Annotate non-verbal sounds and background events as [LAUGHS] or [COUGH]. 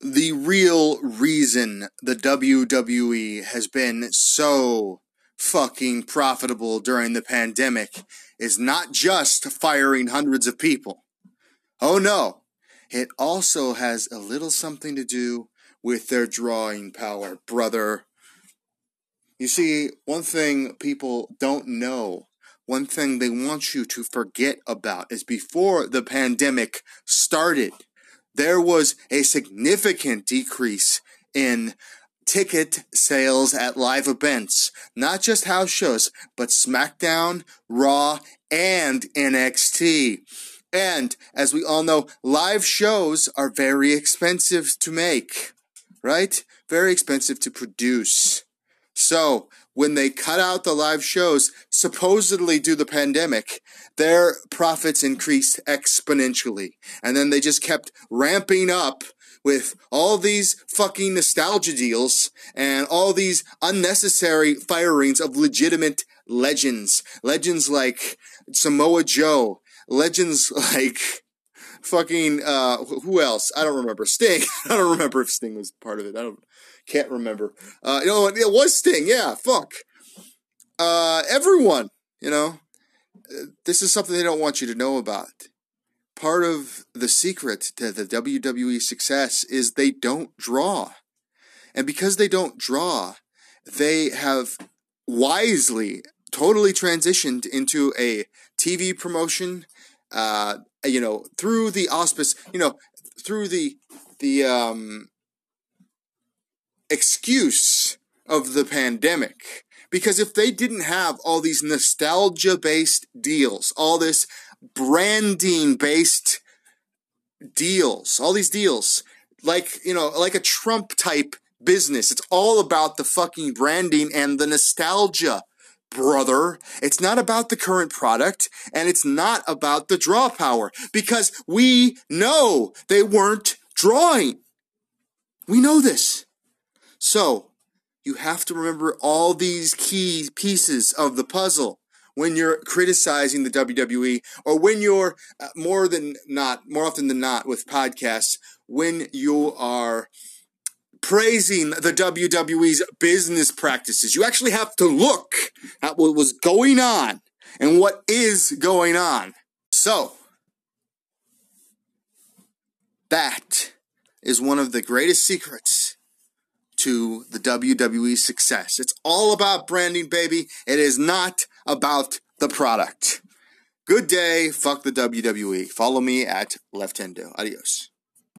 the real reason the WWE has been so fucking profitable during the pandemic is not just firing hundreds of people. Oh no, it also has a little something to do with their drawing power, brother. You see, one thing people don't know, one thing they want you to forget about is before the pandemic started, there was a significant decrease in ticket sales at live events, not just house shows, but SmackDown, Raw, and NXT. And as we all know, live shows are very expensive to make, right? Very expensive to produce. So when they cut out the live shows, supposedly due the pandemic, their profits increased exponentially. And then they just kept ramping up with all these fucking nostalgia deals and all these unnecessary firings of legitimate legends. Legends like Samoa Joe. Legends [LAUGHS] like fucking uh who else? I don't remember. Sting. [LAUGHS] I don't remember if Sting was part of it. I don't can't remember. Uh you know it was Sting, yeah, fuck. Uh everyone, you know. This is something they don't want you to know about part of the secret to the WWE success is they don't draw. And because they don't draw, they have wisely totally transitioned into a TV promotion, uh, you know, through the auspice, you know, through the, the, um, excuse of the pandemic. Because if they didn't have all these nostalgia based deals, all this branding based deals, all these deals, like, you know, like a Trump type business. It's all about the fucking branding and the nostalgia, brother. It's not about the current product and it's not about the draw power because we know they weren't drawing. We know this. So, you have to remember all these key pieces of the puzzle when you're criticizing the WWE or when you're uh, more than not, more often than not with podcasts, when you are praising the WWE's business practices. You actually have to look at what was going on and what is going on. So, that is one of the greatest secrets to the WWE success. It's all about branding, baby. It is not about the product. Good day. Fuck the WWE. Follow me at Leftendo. Adios.